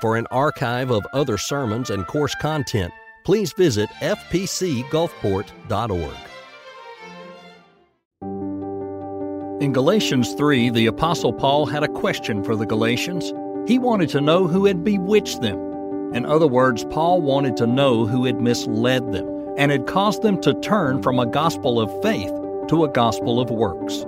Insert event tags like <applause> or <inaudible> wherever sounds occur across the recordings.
For an archive of other sermons and course content, please visit fpcgulfport.org. In Galatians 3, the Apostle Paul had a question for the Galatians. He wanted to know who had bewitched them. In other words, Paul wanted to know who had misled them and had caused them to turn from a gospel of faith to a gospel of works.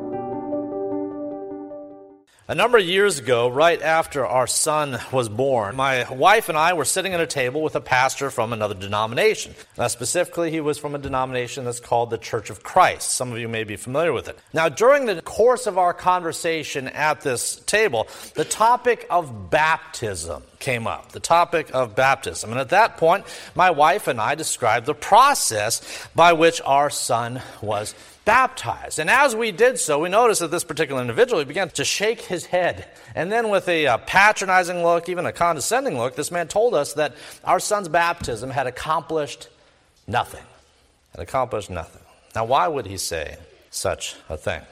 A number of years ago, right after our son was born, my wife and I were sitting at a table with a pastor from another denomination. Now, specifically, he was from a denomination that's called the Church of Christ. Some of you may be familiar with it. Now, during the course of our conversation at this table, the topic of baptism came up. The topic of baptism. And at that point, my wife and I described the process by which our son was baptized. And as we did so, we noticed that this particular individual began to shake his head. And then, with a uh, patronizing look, even a condescending look, this man told us that our son's baptism had accomplished nothing. Had accomplished nothing. Now, why would he say such a thing?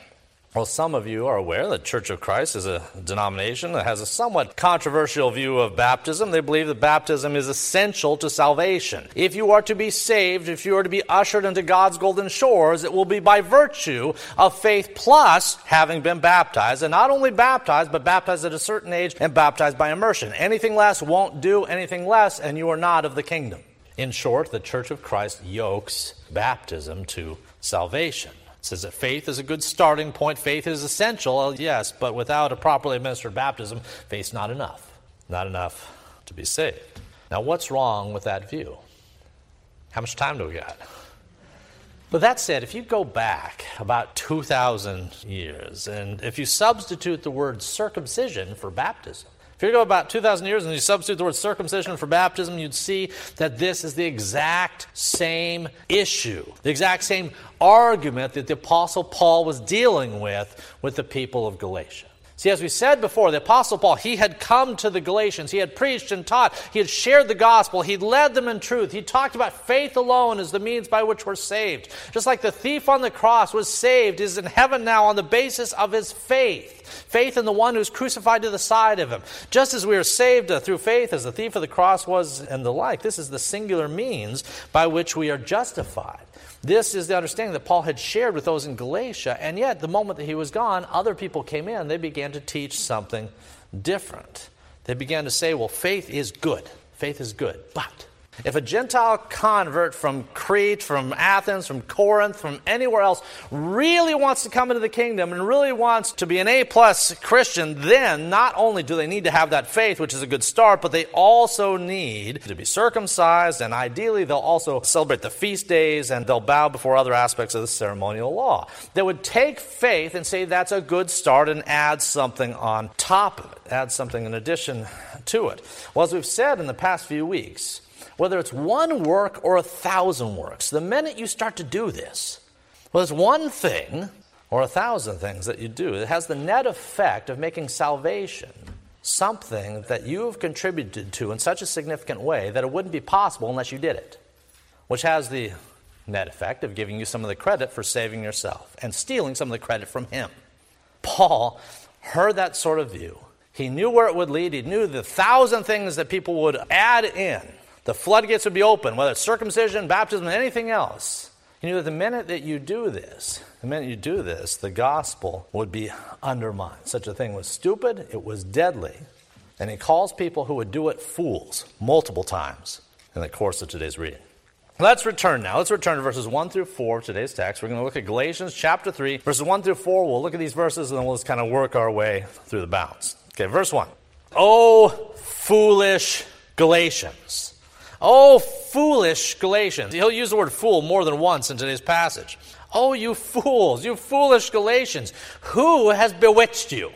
Well, some of you are aware that Church of Christ is a denomination that has a somewhat controversial view of baptism. They believe that baptism is essential to salvation. If you are to be saved, if you are to be ushered into God's golden shores, it will be by virtue of faith plus having been baptized. And not only baptized, but baptized at a certain age and baptized by immersion. Anything less won't do anything less, and you are not of the kingdom. In short, the Church of Christ yokes baptism to salvation says that faith is a good starting point. Faith is essential, uh, yes, but without a properly administered baptism, faith's not enough. Not enough to be saved. Now, what's wrong with that view? How much time do we got? But that said, if you go back about 2,000 years, and if you substitute the word circumcision for baptism, if you go about 2,000 years and you substitute the word circumcision for baptism, you'd see that this is the exact same issue, the exact same argument that the Apostle Paul was dealing with with the people of Galatia. See, as we said before, the Apostle Paul, he had come to the Galatians. He had preached and taught. He had shared the gospel. He led them in truth. He talked about faith alone as the means by which we're saved. Just like the thief on the cross was saved, is in heaven now on the basis of his faith. Faith in the one who's crucified to the side of him. Just as we are saved uh, through faith, as the thief of the cross was, and the like, this is the singular means by which we are justified. This is the understanding that Paul had shared with those in Galatia, and yet the moment that he was gone, other people came in. They began to teach something different. They began to say, well, faith is good. Faith is good. But if a Gentile convert from Crete, from Athens, from Corinth, from anywhere else really wants to come into the kingdom and really wants to be an A plus Christian, then not only do they need to have that faith, which is a good start, but they also need to be circumcised, and ideally they'll also celebrate the feast days and they'll bow before other aspects of the ceremonial law. They would take faith and say that's a good start and add something on top of it, add something in addition to it. Well, as we've said in the past few weeks, whether it's one work or a thousand works, the minute you start to do this, well, it's one thing or a thousand things that you do. It has the net effect of making salvation something that you have contributed to in such a significant way that it wouldn't be possible unless you did it, which has the net effect of giving you some of the credit for saving yourself and stealing some of the credit from him. Paul heard that sort of view. He knew where it would lead. He knew the thousand things that people would add in the floodgates would be open, whether it's circumcision, baptism, anything else. You know, that the minute that you do this, the minute you do this, the gospel would be undermined. Such a thing was stupid, it was deadly. And he calls people who would do it fools multiple times in the course of today's reading. Let's return now. Let's return to verses 1 through 4 of today's text. We're going to look at Galatians chapter 3, verses 1 through 4. We'll look at these verses and then we'll just kind of work our way through the bounds. Okay, verse 1. Oh, foolish Galatians. Oh, foolish Galatians. He'll use the word fool more than once in today's passage. Oh, you fools, you foolish Galatians. Who has bewitched you?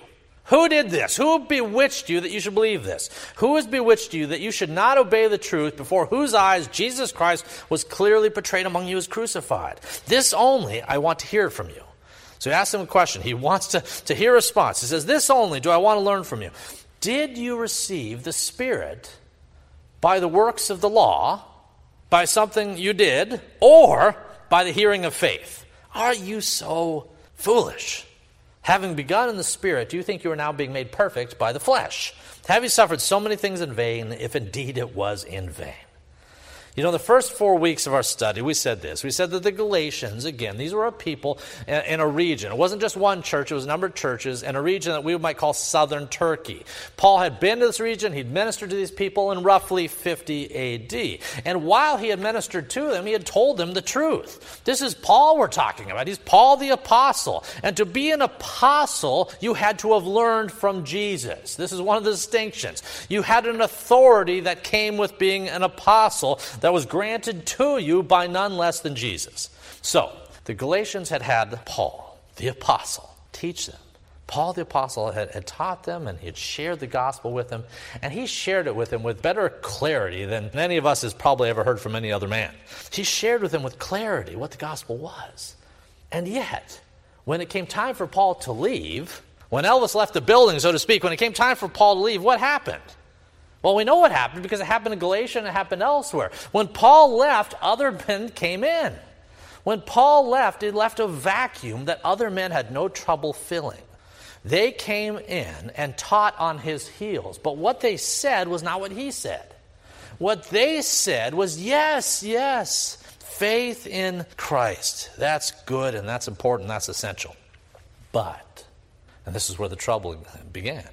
Who did this? Who bewitched you that you should believe this? Who has bewitched you that you should not obey the truth before whose eyes Jesus Christ was clearly portrayed among you as crucified? This only I want to hear from you. So he asks him a question. He wants to, to hear a response. He says, This only do I want to learn from you. Did you receive the Spirit by the works of the law, by something you did, or by the hearing of faith. Are you so foolish? Having begun in the Spirit, do you think you are now being made perfect by the flesh? Have you suffered so many things in vain, if indeed it was in vain? You know, the first four weeks of our study, we said this. We said that the Galatians, again, these were a people in a region. It wasn't just one church, it was a number of churches in a region that we might call southern Turkey. Paul had been to this region, he'd ministered to these people in roughly 50 AD. And while he had ministered to them, he had told them the truth. This is Paul we're talking about. He's Paul the apostle. And to be an apostle, you had to have learned from Jesus. This is one of the distinctions. You had an authority that came with being an apostle that was granted to you by none less than Jesus. So, the Galatians had had Paul, the apostle, teach them. Paul the apostle had, had, taught them and he had shared the gospel with them, and he shared it with them with better clarity than any of us has probably ever heard from any other man. He shared with them with clarity what the gospel was. And yet, when it came time for Paul to leave, when Elvis left the building, so to speak, when it came time for Paul to leave, what happened? Well, we know what happened because it happened in Galatia and it happened elsewhere. When Paul left, other men came in. When Paul left, it left a vacuum that other men had no trouble filling. They came in and taught on his heels, but what they said was not what he said. What they said was, yes, yes, faith in Christ. That's good and that's important, that's essential. But, and this is where the trouble began,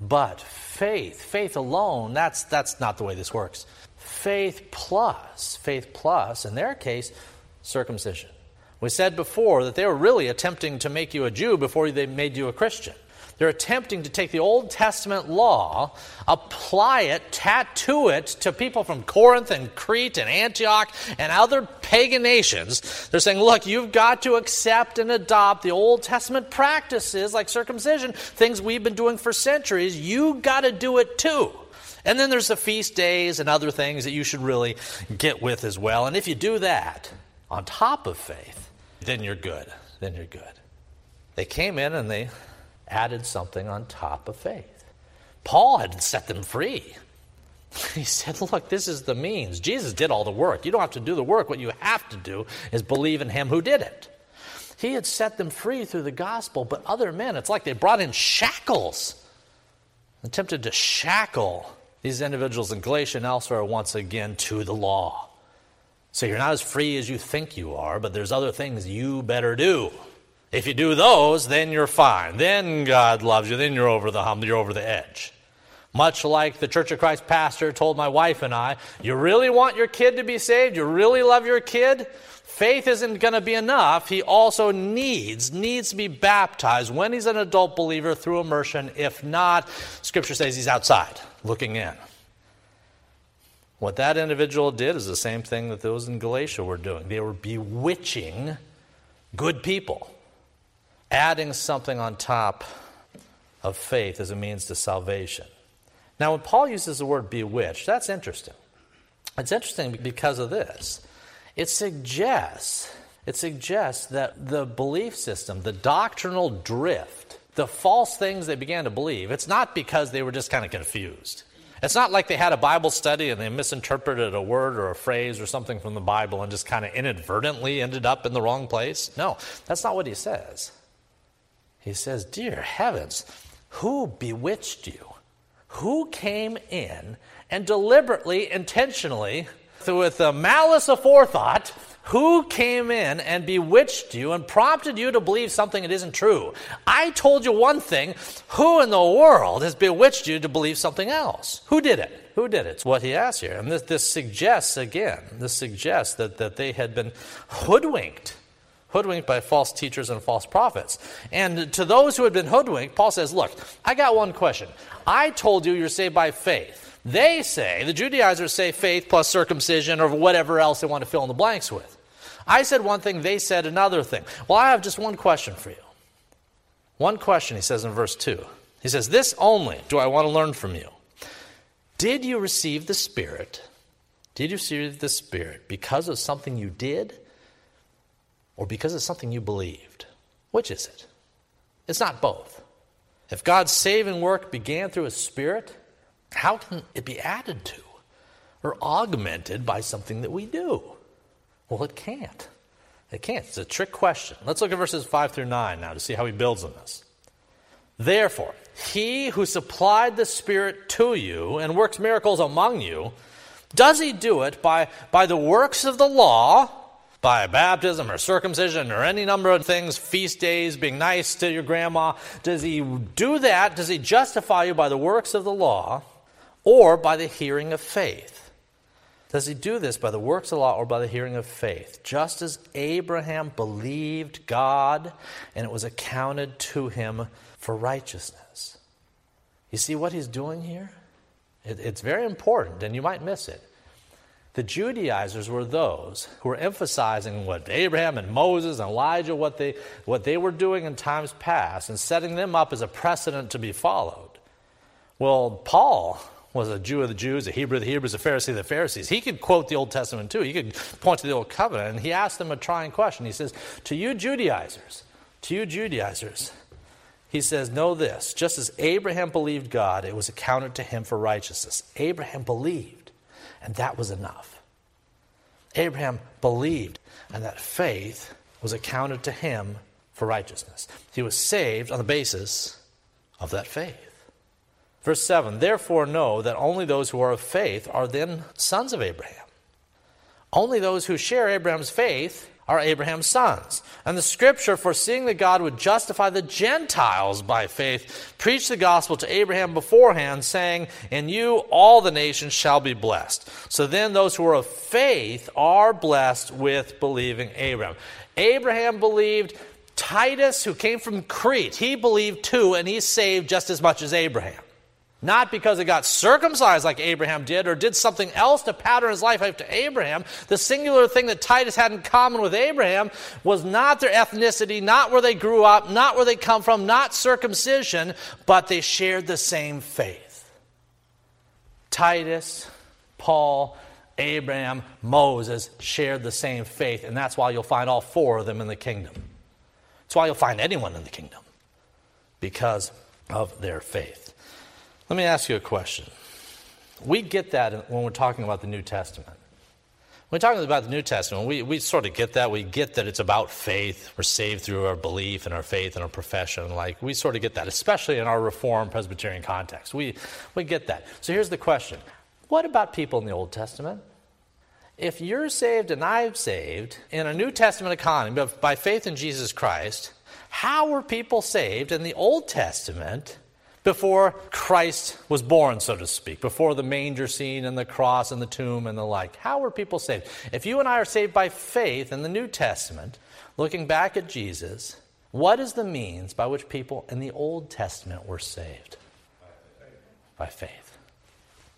but faith, faith alone, that's, that's not the way this works. Faith plus, faith plus, in their case, circumcision. We said before that they were really attempting to make you a Jew before they made you a Christian. They're attempting to take the Old Testament law, apply it, tattoo it to people from Corinth and Crete and Antioch and other pagan nations. They're saying, look, you've got to accept and adopt the Old Testament practices like circumcision, things we've been doing for centuries. You got to do it too. And then there's the feast days and other things that you should really get with as well. And if you do that on top of faith, then you're good. Then you're good. They came in and they added something on top of faith. Paul had set them free. <laughs> He said, Look, this is the means. Jesus did all the work. You don't have to do the work. What you have to do is believe in him who did it. He had set them free through the gospel, but other men, it's like they brought in shackles, attempted to shackle these individuals in Galatia and elsewhere once again to the law. So you're not as free as you think you are, but there's other things you better do. If you do those, then you're fine. Then God loves you. Then you're over the hump. You're over the edge. Much like the Church of Christ pastor told my wife and I, you really want your kid to be saved? You really love your kid? Faith isn't going to be enough. He also needs needs to be baptized when he's an adult believer through immersion. If not, Scripture says he's outside looking in. What that individual did is the same thing that those in Galatia were doing. They were bewitching good people adding something on top of faith as a means to salvation. Now, when Paul uses the word bewitched, that's interesting. It's interesting because of this. It suggests, it suggests that the belief system, the doctrinal drift, the false things they began to believe, it's not because they were just kind of confused. It's not like they had a Bible study and they misinterpreted a word or a phrase or something from the Bible and just kind of inadvertently ended up in the wrong place. No, that's not what he says. He says, Dear heavens, who bewitched you? Who came in and deliberately, intentionally, with a malice aforethought, who came in and bewitched you and prompted you to believe something that isn't true? I told you one thing. Who in the world has bewitched you to believe something else? Who did it? Who did it? It's what he asks here. And this, this suggests, again, this suggests that, that they had been hoodwinked hoodwinked by false teachers and false prophets. And to those who had been hoodwinked, Paul says, Look, I got one question. I told you you're saved by faith. They say, the Judaizers say faith plus circumcision or whatever else they want to fill in the blanks with. I said one thing, they said another thing. Well, I have just one question for you. One question, he says in verse 2. He says, This only do I want to learn from you. Did you receive the Spirit? Did you receive the Spirit because of something you did or because it's something you believed? Which is it? It's not both. If God's saving work began through His Spirit, how can it be added to or augmented by something that we do? Well, it can't. It can't. It's a trick question. Let's look at verses 5 through 9 now to see how he builds on this. Therefore, he who supplied the Spirit to you and works miracles among you, does he do it by, by the works of the law, by baptism or circumcision or any number of things, feast days, being nice to your grandma? Does he do that? Does he justify you by the works of the law or by the hearing of faith? Does he do this by the works of the law or by the hearing of faith? Just as Abraham believed God and it was accounted to him for righteousness. You see what he's doing here? It, it's very important, and you might miss it. The Judaizers were those who were emphasizing what Abraham and Moses and Elijah, what they, what they were doing in times past, and setting them up as a precedent to be followed. Well, Paul was a Jew of the Jews, a Hebrew of the Hebrews, a Pharisee of the Pharisees. He could quote the Old Testament too. He could point to the Old Covenant, and he asked them a trying question. He says, To you Judaizers, to you Judaizers, he says, Know this just as Abraham believed God, it was accounted to him for righteousness. Abraham believed, and that was enough. Abraham believed, and that faith was accounted to him for righteousness. He was saved on the basis of that faith. Verse 7 Therefore, know that only those who are of faith are then sons of Abraham. Only those who share Abraham's faith are Abraham's sons. And the scripture, foreseeing that God would justify the Gentiles by faith, preached the gospel to Abraham beforehand, saying, In you all the nations shall be blessed. So then those who are of faith are blessed with believing Abraham. Abraham believed. Titus, who came from Crete, he believed too, and he's saved just as much as Abraham. Not because it got circumcised like Abraham did or did something else to pattern his life after Abraham. The singular thing that Titus had in common with Abraham was not their ethnicity, not where they grew up, not where they come from, not circumcision, but they shared the same faith. Titus, Paul, Abraham, Moses shared the same faith, and that's why you'll find all four of them in the kingdom. That's why you'll find anyone in the kingdom, because of their faith. Let me ask you a question. We get that when we're talking about the New Testament. When we're talking about the New Testament, we, we sort of get that. We get that it's about faith. We're saved through our belief and our faith and our profession. Like, we sort of get that, especially in our Reformed Presbyterian context. We, we get that. So here's the question What about people in the Old Testament? If you're saved and I'm saved in a New Testament economy by faith in Jesus Christ, how were people saved in the Old Testament before Christ was born, so to speak, before the manger scene and the cross and the tomb and the like. How were people saved? If you and I are saved by faith in the New Testament, looking back at Jesus, what is the means by which people in the Old Testament were saved? By faith.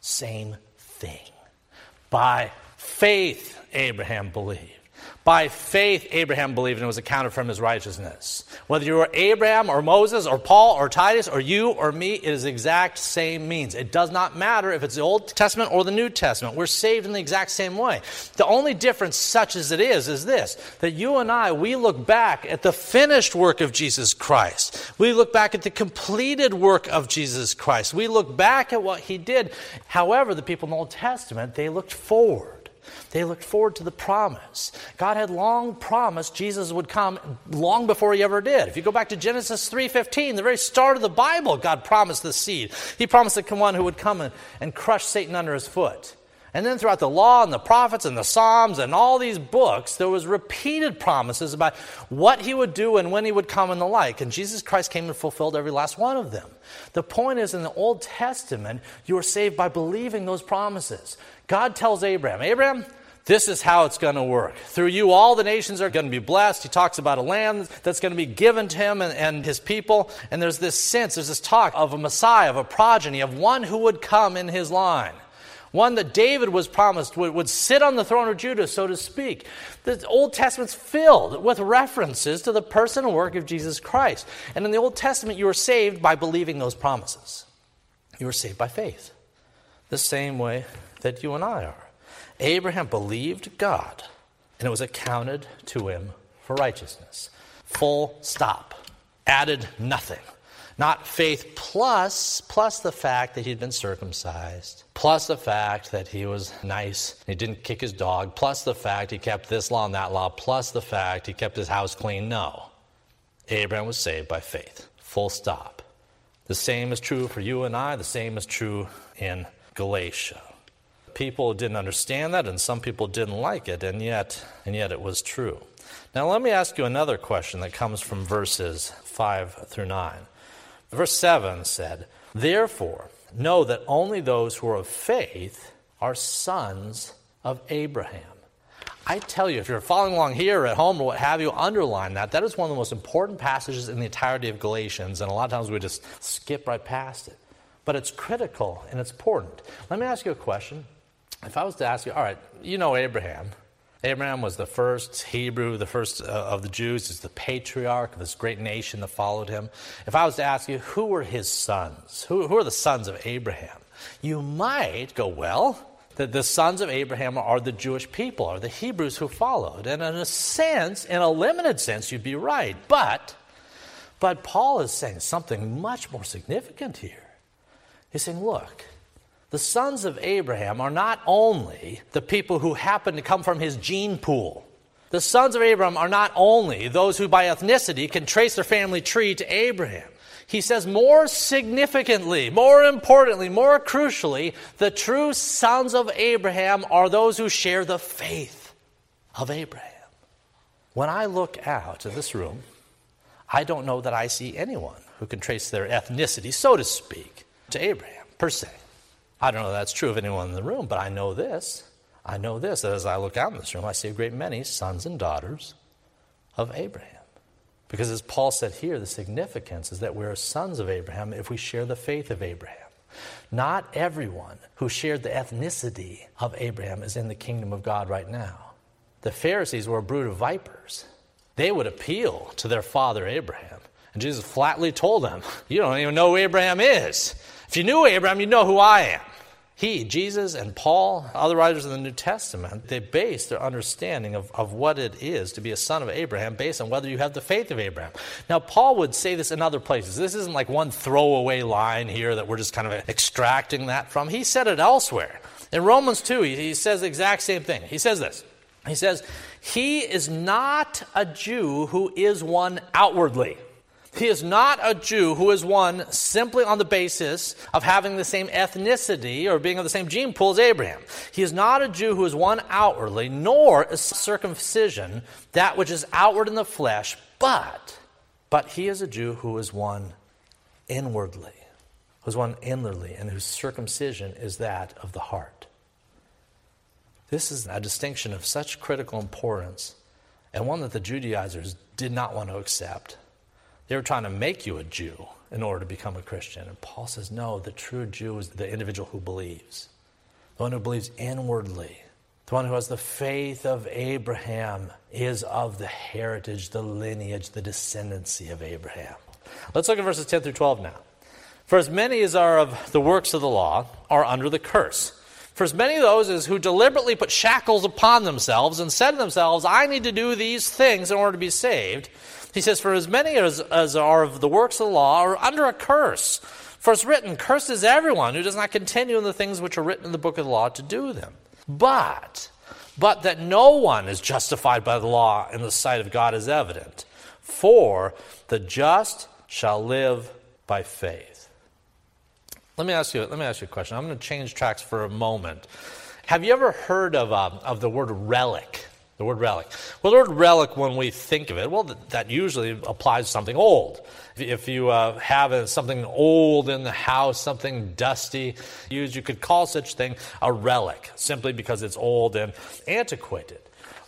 Same thing. By faith, Abraham believed. By faith, Abraham believed and was accounted for him as righteousness. Whether you are Abraham or Moses or Paul or Titus or you or me, it is the exact same means. It does not matter if it's the Old Testament or the New Testament. We're saved in the exact same way. The only difference, such as it is, is this that you and I, we look back at the finished work of Jesus Christ. We look back at the completed work of Jesus Christ. We look back at what he did. However, the people in the Old Testament, they looked forward. They looked forward to the promise. God had long promised Jesus would come long before he ever did. If you go back to Genesis 3:15, the very start of the Bible, God promised the seed. He promised the one who would come and, and crush Satan under his foot. And then throughout the law and the prophets and the Psalms and all these books, there was repeated promises about what he would do and when he would come and the like. And Jesus Christ came and fulfilled every last one of them. The point is, in the Old Testament, you are saved by believing those promises. God tells Abraham, Abraham, this is how it's going to work. Through you, all the nations are going to be blessed. He talks about a land that's going to be given to him and, and, his people. And there's this sense, there's this talk of a Messiah, of a progeny, of one who would come in his line. One that David was promised would, would sit on the throne of Judah, so to speak. The Old Testament's filled with references to the person and work of Jesus Christ. And in the Old Testament, you were saved by believing those promises. You were saved by faith, the same way that you and I are. Abraham believed God, and it was accounted to him for righteousness. Full stop. Added nothing. Not faith plus, plus the fact that he'd been circumcised, plus the fact that he was nice, he didn't kick his dog, plus the fact he kept this law and that law, plus the fact he kept his house clean. No. Abraham was saved by faith. Full stop. The same is true for you and I, the same is true in Galatia. People didn't understand that and some people didn't like it, and yet and yet it was true. Now let me ask you another question that comes from verses 5 through 9. Verse 7 said, Therefore, know that only those who are of faith are sons of Abraham. I tell you, if you're following along here at home or what have you, underline that. That is one of the most important passages in the entirety of Galatians, and a lot of times we just skip right past it. But it's critical and it's important. Let me ask you a question. If I was to ask you, all right, you know Abraham. Abraham was the first Hebrew, the first uh, of the Jews. He's the patriarch of this great nation that followed him. If I was to ask you, who were his sons? Who, who are the sons of Abraham? You might go, well, that the sons of Abraham are the Jewish people, are the Hebrews who followed. And in a sense, in a limited sense, you'd be right. But, but Paul is saying something much more significant here. He's saying, look, the sons of Abraham are not only the people who happen to come from his gene pool. The sons of Abraham are not only those who by ethnicity can trace their family tree to Abraham. He says, more significantly, more importantly, more crucially, the true sons of Abraham are those who share the faith of Abraham. When I look out of this room, I don't know that I see anyone who can trace their ethnicity, so to speak, to Abraham, per se. I don't know if that's true of anyone in the room, but I know this. I know this, that as I look out in this room, I see a great many sons and daughters of Abraham. Because as Paul said here, the significance is that we're sons of Abraham if we share the faith of Abraham. Not everyone who shared the ethnicity of Abraham is in the kingdom of God right now. The Pharisees were a brood of vipers. They would appeal to their father Abraham. And Jesus flatly told them, You don't even know who Abraham is. If you knew Abraham, you'd know who I am. He, Jesus, and Paul, other writers of the New Testament, they base their understanding of, of what it is to be a son of Abraham based on whether you have the faith of Abraham. Now, Paul would say this in other places. This isn't like one throwaway line here that we're just kind of extracting that from. He said it elsewhere. In Romans 2, he, he says the exact same thing. He says this He says, He is not a Jew who is one outwardly. He is not a Jew who is one simply on the basis of having the same ethnicity or being of the same gene pool as Abraham. He is not a Jew who is one outwardly, nor is circumcision that which is outward in the flesh, but, but he is a Jew who is one inwardly, who is one inwardly, and whose circumcision is that of the heart. This is a distinction of such critical importance, and one that the Judaizers did not want to accept. They were trying to make you a Jew in order to become a Christian. And Paul says, no, the true Jew is the individual who believes, the one who believes inwardly. The one who has the faith of Abraham is of the heritage, the lineage, the descendancy of Abraham. Let's look at verses 10 through 12 now. For as many as are of the works of the law are under the curse. For as many of those as who deliberately put shackles upon themselves and said to themselves, I need to do these things in order to be saved, he says, For as many as, as are of the works of the law are under a curse. For it's written, Cursed is everyone who does not continue in the things which are written in the book of the law to do them. But, but that no one is justified by the law in the sight of God is evident. For the just shall live by faith. Let me ask you, let me ask you a question. I'm going to change tracks for a moment. Have you ever heard of, uh, of the word relic? The word relic. Well, the word relic, when we think of it, well, that usually applies to something old. If you uh, have something old in the house, something dusty, used, you could call such thing a relic, simply because it's old and antiquated.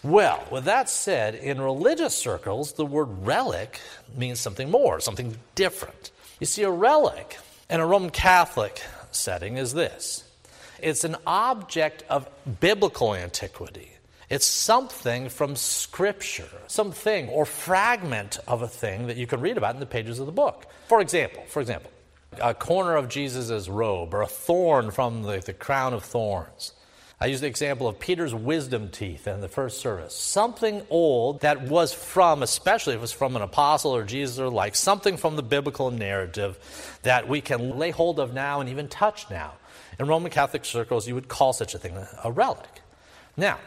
Well, with that said, in religious circles, the word relic means something more, something different. You see, a relic in a Roman Catholic setting is this it's an object of biblical antiquity. It's something from Scripture, something or fragment of a thing that you can read about in the pages of the book. For example, for example, a corner of Jesus' robe or a thorn from the, the crown of thorns. I use the example of Peter's wisdom teeth in the first service. Something old that was from, especially if it was from an apostle or Jesus or like, something from the biblical narrative that we can lay hold of now and even touch now. In Roman Catholic circles, you would call such a thing a relic. Now,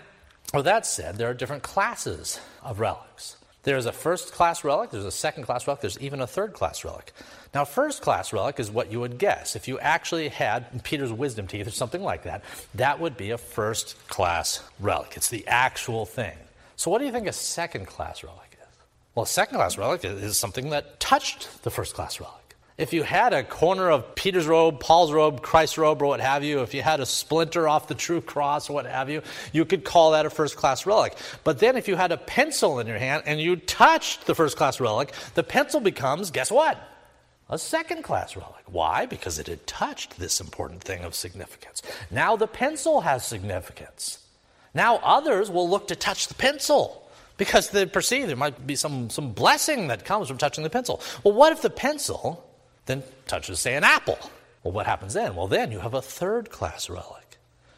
with that said, there are different classes of relics. There's a first class relic, there's a second class relic, there's even a third class relic. Now, first class relic is what you would guess. If you actually had Peter's wisdom teeth or something like that, that would be a first class relic. It's the actual thing. So, what do you think a second class relic is? Well, a second class relic is something that touched the first class relic. If you had a corner of Peter's robe, Paul's robe, Christ's robe, or what have you, if you had a splinter off the true cross or what have you, you could call that a first class relic. But then if you had a pencil in your hand and you touched the first class relic, the pencil becomes, guess what? A second class relic. Why? Because it had touched this important thing of significance. Now the pencil has significance. Now others will look to touch the pencil because they perceive there might be some, some blessing that comes from touching the pencil. Well, what if the pencil then touches, say, an apple. Well, what happens then? Well, then you have a third class relic.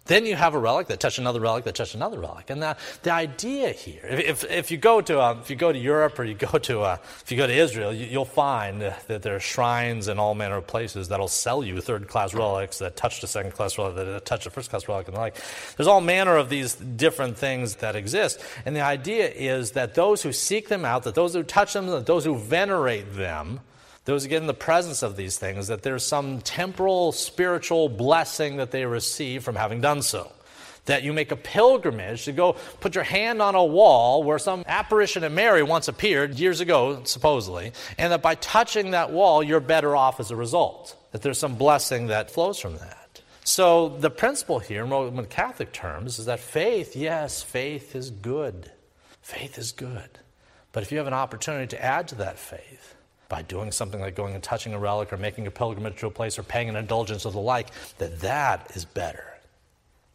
Then you have a relic that touches another relic that touches another relic. And the, the idea here, if, if, you go to, uh, if you go to Europe or you go to, uh, if you go to Israel, you, will find that there are shrines in all manner of places that'll sell you third class relics that touch the second class relic, that touch the first class relic, and the like. There's all manner of these different things that exist. And the idea is that those who seek them out, that those who touch them, that those who venerate them, those who get in the presence of these things, that there's some temporal spiritual blessing that they receive from having done so. That you make a pilgrimage to go put your hand on a wall where some apparition of Mary once appeared years ago, supposedly, and that by touching that wall, you're better off as a result. That there's some blessing that flows from that. So, the principle here, in Catholic terms, is that faith, yes, faith is good. Faith is good. But if you have an opportunity to add to that faith, by doing something like going and touching a relic or making a pilgrimage to a place or paying an indulgence or the like, that that is better.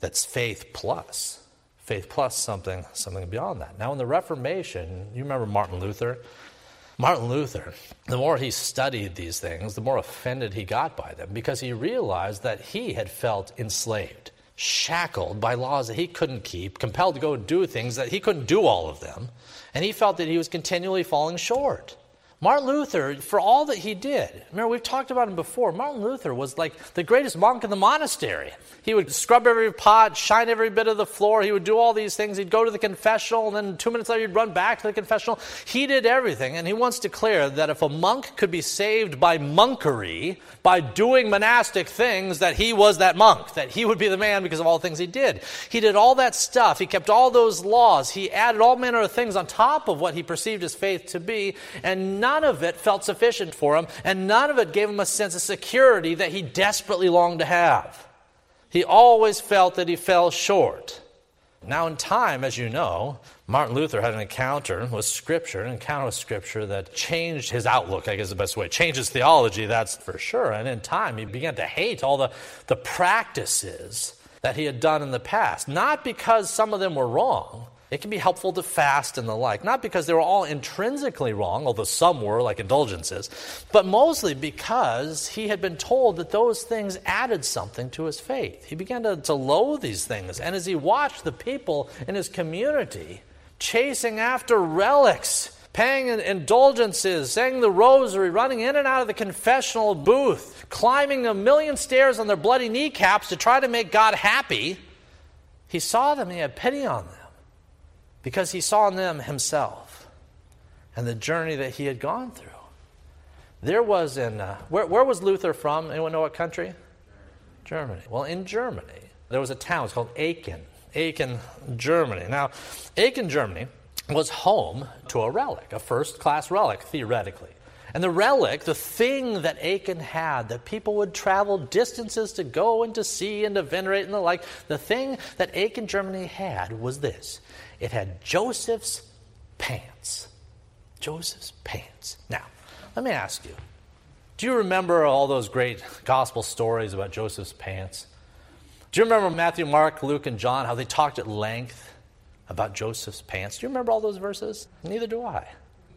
That's faith plus. Faith plus something, something beyond that. Now, in the Reformation, you remember Martin Luther? Martin Luther, the more he studied these things, the more offended he got by them because he realized that he had felt enslaved, shackled by laws that he couldn't keep, compelled to go do things that he couldn't do all of them, and he felt that he was continually falling short. Martin Luther, for all that he did, remember we've talked about him before, Martin Luther was like the greatest monk in the monastery. He would scrub every pot, shine every bit of the floor, he would do all these things. He'd go to the confessional, and then two minutes later he'd run back to the confessional. He did everything, and he once declared that if a monk could be saved by monkery, by doing monastic things, that he was that monk, that he would be the man because of all the things he did. He did all that stuff, he kept all those laws, he added all manner of things on top of what he perceived his faith to be, and not none of it felt sufficient for him, and none of it gave him a sense of security that he desperately longed to have. He always felt that he fell short. Now, in time, as you know, Martin Luther had an encounter with Scripture, an encounter with Scripture that changed his outlook, I guess the best way. Changed his theology, that's for sure. And in time, he began to hate all the, the practices that he had done in the past. Not because some of them were wrong, it can be helpful to fast and the like, not because they were all intrinsically wrong, although some were, like indulgences, but mostly because he had been told that those things added something to his faith. He began to, to loathe these things. And as he watched the people in his community chasing after relics, paying indulgences, saying the rosary, running in and out of the confessional booth, climbing a million stairs on their bloody kneecaps to try to make God happy, he saw them he had pity on them because he saw in them himself and the journey that he had gone through. There was in, uh, where, where was Luther from? Anyone know what country? Germany. Well, in Germany, there was a town, it's called Aachen. Aachen, Germany. Now, Aachen, Germany was home to a relic, a first class relic, theoretically. And the relic, the thing that Aachen had, that people would travel distances to go and to see and to venerate and the like, the thing that Aachen, Germany had was this it had Joseph's pants. Joseph's pants. Now, let me ask you do you remember all those great gospel stories about Joseph's pants? Do you remember Matthew, Mark, Luke, and John, how they talked at length about Joseph's pants? Do you remember all those verses? Neither do I.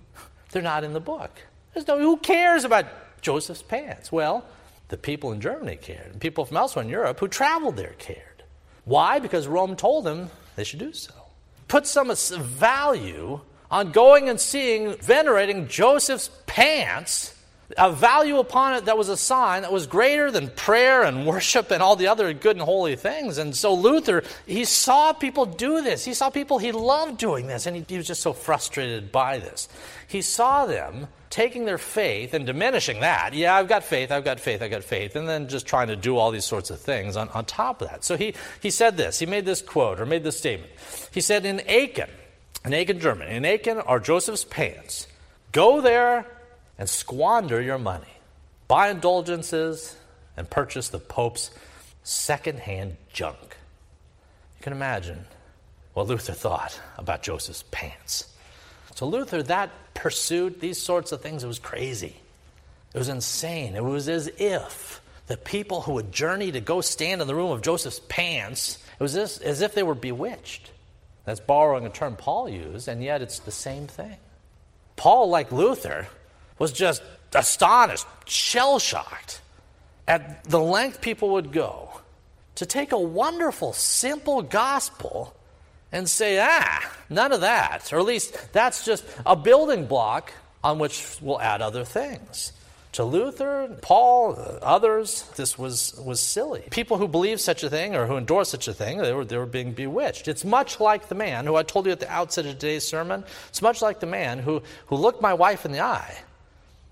<laughs> They're not in the book. There's no, who cares about Joseph's pants? Well, the people in Germany cared, and people from elsewhere in Europe who traveled there cared. Why? Because Rome told them they should do so put some value on going and seeing, venerating Joseph's pants a value upon it that was a sign that was greater than prayer and worship and all the other good and holy things. And so Luther, he saw people do this. He saw people he loved doing this, and he, he was just so frustrated by this. He saw them taking their faith and diminishing that. Yeah, I've got faith, I've got faith, I've got faith, and then just trying to do all these sorts of things on, on top of that. So he, he said this, he made this quote or made this statement. He said, In Aachen, in Aachen, Germany, in Aachen are Joseph's pants. Go there and squander your money. Buy indulgences and purchase the Pope's secondhand junk. You can imagine what Luther thought about Joseph's pants. So, Luther, that pursuit, these sorts of things, it was crazy. It was insane. It was as if the people who would journey to go stand in the room of Joseph's pants, it was as, as if they were bewitched. That's borrowing a term Paul used, and yet it's the same thing. Paul, like Luther, was just astonished, shell shocked at the length people would go to take a wonderful, simple gospel and say, ah, none of that. Or at least that's just a building block on which we'll add other things. To Luther, Paul, others, this was, was silly. People who believe such a thing or who endorse such a thing, they were, they were being bewitched. It's much like the man who I told you at the outset of today's sermon. It's much like the man who, who looked my wife in the eye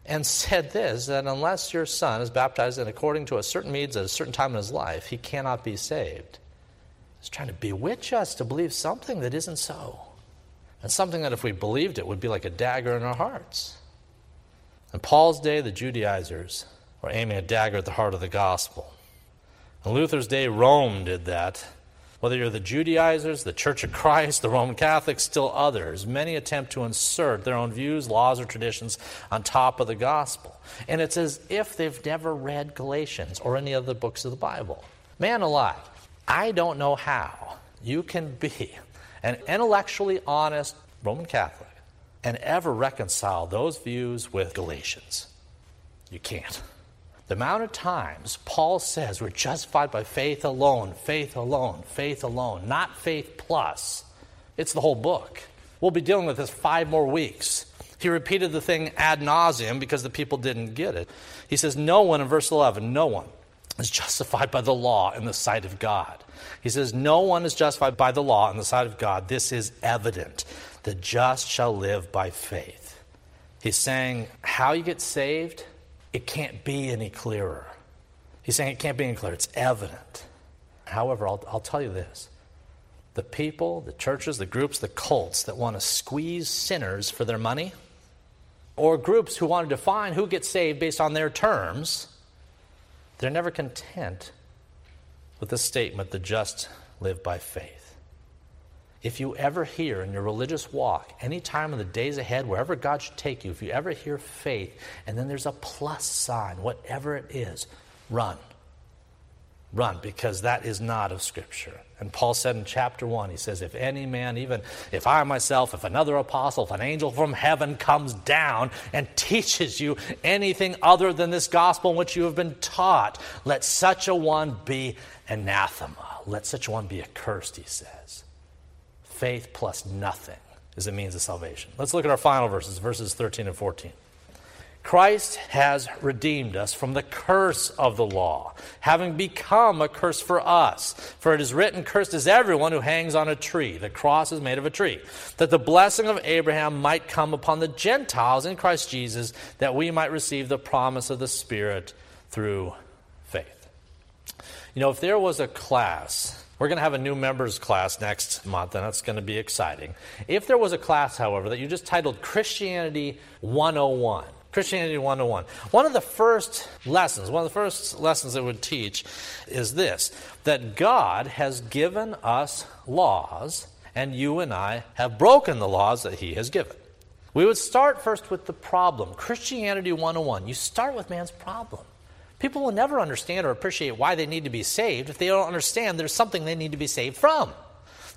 and <laughs> said this that unless your son is baptized in according to a certain means at a certain time in his life, he cannot be saved. Trying to bewitch us to believe something that isn't so. And something that if we believed it would be like a dagger in our hearts. In Paul's day, the Judaizers were aiming a dagger at the heart of the gospel. In Luther's day, Rome did that whether you're the Judaizers, the Church of Christ, the Roman Catholics, still others, many attempt to insert their own views, laws, or traditions on top of the gospel. And it's as if they've never read Galatians or any other books of the Bible. Man alive, I don't know how you can be an intellectually honest Roman Catholic and ever reconcile those views with Galatians. You can't. The amount of times Paul says we're justified by faith alone, faith alone, faith alone, not faith plus. It's the whole book. We'll be dealing with this five more weeks. He repeated the thing ad nauseum because the people didn't get it. He says, No one, in verse 11, no one is justified by the law in the sight of God. He says, No one is justified by the law in the sight of God. This is evident. The just shall live by faith. He's saying, How you get saved it can't be any clearer. He's saying it can't be any clearer. It's evident. However, I'll, I'll tell you this the people, the churches, the groups, the cults that want to squeeze sinners for their money, or groups who want to define who gets saved based on their terms, they're never content with the statement, the just live by faith. If you ever hear in your religious walk, any time in the days ahead, wherever God should take you, if you ever hear faith and then there's a plus sign, whatever it is, run. Run, because that is not of Scripture. And Paul said in chapter 1, he says, If any man, even if I myself, if another apostle, if an angel from heaven comes down and teaches you anything other than this gospel in which you have been taught, let such a one be anathema. Let such a one be accursed, he says. Faith plus nothing is a means of salvation. Let's look at our final verses, verses 13 and 14. Christ has redeemed us from the curse of the law, having become a curse for us. For it is written, Cursed is everyone who hangs on a tree. The cross is made of a tree. That the blessing of Abraham might come upon the Gentiles in Christ Jesus, that we might receive the promise of the Spirit through faith. You know, if there was a class we're going to have a new members class next month, and that's going to be exciting. If there was a class, however, that you just titled Christianity 101, Christianity 101, one of the first lessons, one of the first lessons it would teach is this that God has given us laws, and you and I have broken the laws that He has given. We would start first with the problem. Christianity 101. You start with man's problem. People will never understand or appreciate why they need to be saved if they don't understand there's something they need to be saved from.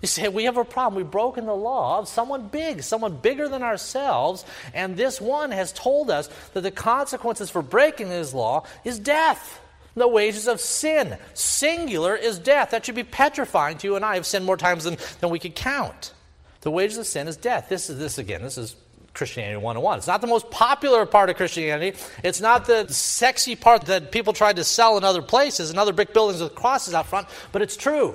You say, We have a problem. We've broken the law of someone big, someone bigger than ourselves, and this one has told us that the consequences for breaking his law is death. The wages of sin, singular, is death. That should be petrifying to you and I. have sinned more times than, than we could count. The wages of sin is death. This is this again. This is Christianity 101. It's not the most popular part of Christianity. It's not the sexy part that people tried to sell in other places and other brick buildings with crosses out front, but it's true.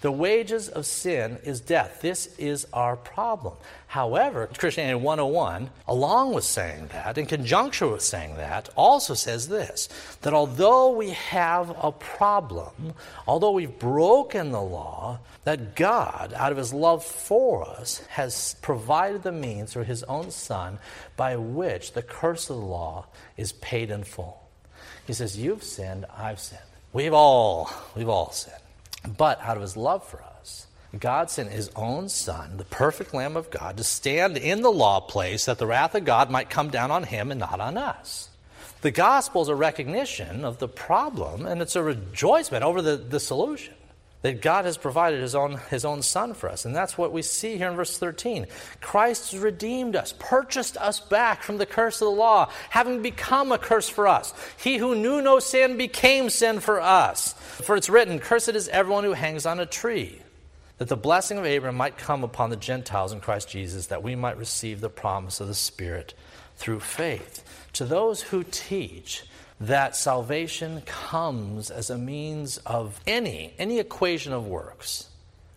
The wages of sin is death. This is our problem. However, Christianity 101, along with saying that, in conjunction with saying that, also says this that although we have a problem, although we've broken the law, that God, out of his love for us, has provided the means through his own Son by which the curse of the law is paid in full. He says, You've sinned, I've sinned. We've all, we've all sinned. But out of his love for us, God sent his own Son, the perfect Lamb of God, to stand in the law place that the wrath of God might come down on him and not on us. The gospel is a recognition of the problem, and it's a rejoicing over the, the solution that God has provided his own, his own Son for us. And that's what we see here in verse 13. Christ has redeemed us, purchased us back from the curse of the law, having become a curse for us. He who knew no sin became sin for us. For it's written, Cursed is everyone who hangs on a tree, that the blessing of Abraham might come upon the Gentiles in Christ Jesus, that we might receive the promise of the Spirit through faith. To those who teach, that salvation comes as a means of any, any equation of works,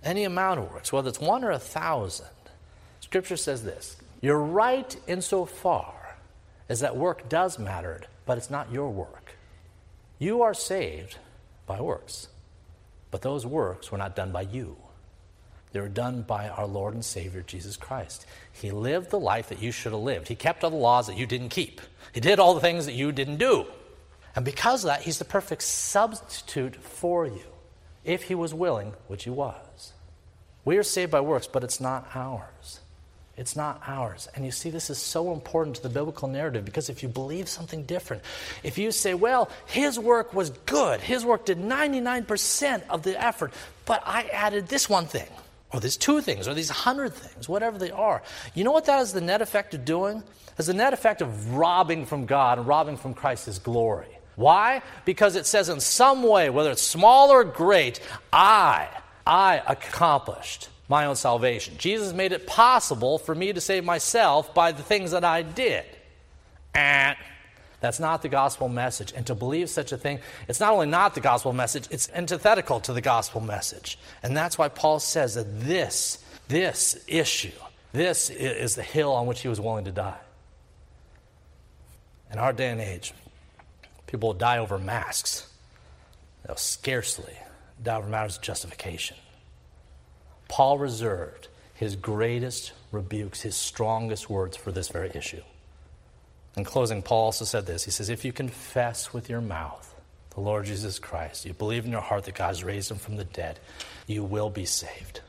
any amount of works, whether it's one or a thousand. Scripture says this You're right insofar as that work does matter, but it's not your work. You are saved by works, but those works were not done by you. They were done by our Lord and Savior Jesus Christ. He lived the life that you should have lived. He kept all the laws that you didn't keep. He did all the things that you didn't do. And because of that, he's the perfect substitute for you, if he was willing, which he was. We are saved by works, but it's not ours. It's not ours. And you see, this is so important to the biblical narrative because if you believe something different, if you say, well, his work was good, his work did 99% of the effort, but I added this one thing, or these two things, or these hundred things, whatever they are, you know what that is the net effect of doing? Is the net effect of robbing from God and robbing from Christ's glory. Why? Because it says in some way, whether it's small or great, I, I accomplished my own salvation. Jesus made it possible for me to save myself by the things that I did. And that's not the gospel message. And to believe such a thing, it's not only not the gospel message, it's antithetical to the gospel message. And that's why Paul says that this, this issue, this is the hill on which he was willing to die. In our day and age, People will die over masks. They'll scarcely die over matters of justification. Paul reserved his greatest rebukes, his strongest words for this very issue. In closing, Paul also said this He says, If you confess with your mouth the Lord Jesus Christ, you believe in your heart that God has raised him from the dead, you will be saved.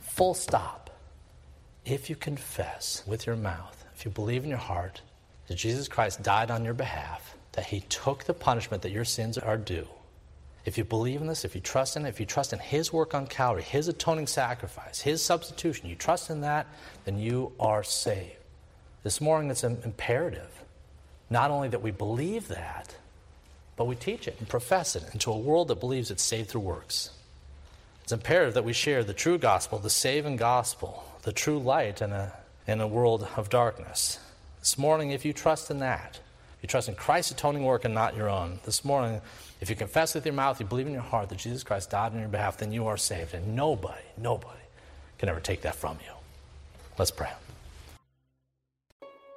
Full stop. If you confess with your mouth, if you believe in your heart that Jesus Christ died on your behalf, that He took the punishment that your sins are due. If you believe in this, if you trust in it, if you trust in His work on Calvary, His atoning sacrifice, His substitution, you trust in that, then you are saved. This morning, it's imperative not only that we believe that, but we teach it and profess it into a world that believes it's saved through works. It's imperative that we share the true gospel, the saving gospel, the true light in a, in a world of darkness. This morning, if you trust in that, you trust in Christ's atoning work and not your own. This morning, if you confess with your mouth, you believe in your heart that Jesus Christ died on your behalf, then you are saved. And nobody, nobody can ever take that from you. Let's pray.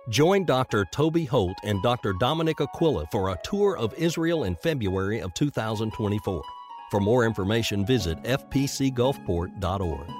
Join Dr. Toby Holt and Dr. Dominic Aquila for a tour of Israel in February of 2024. For more information, visit fpcgulfport.org.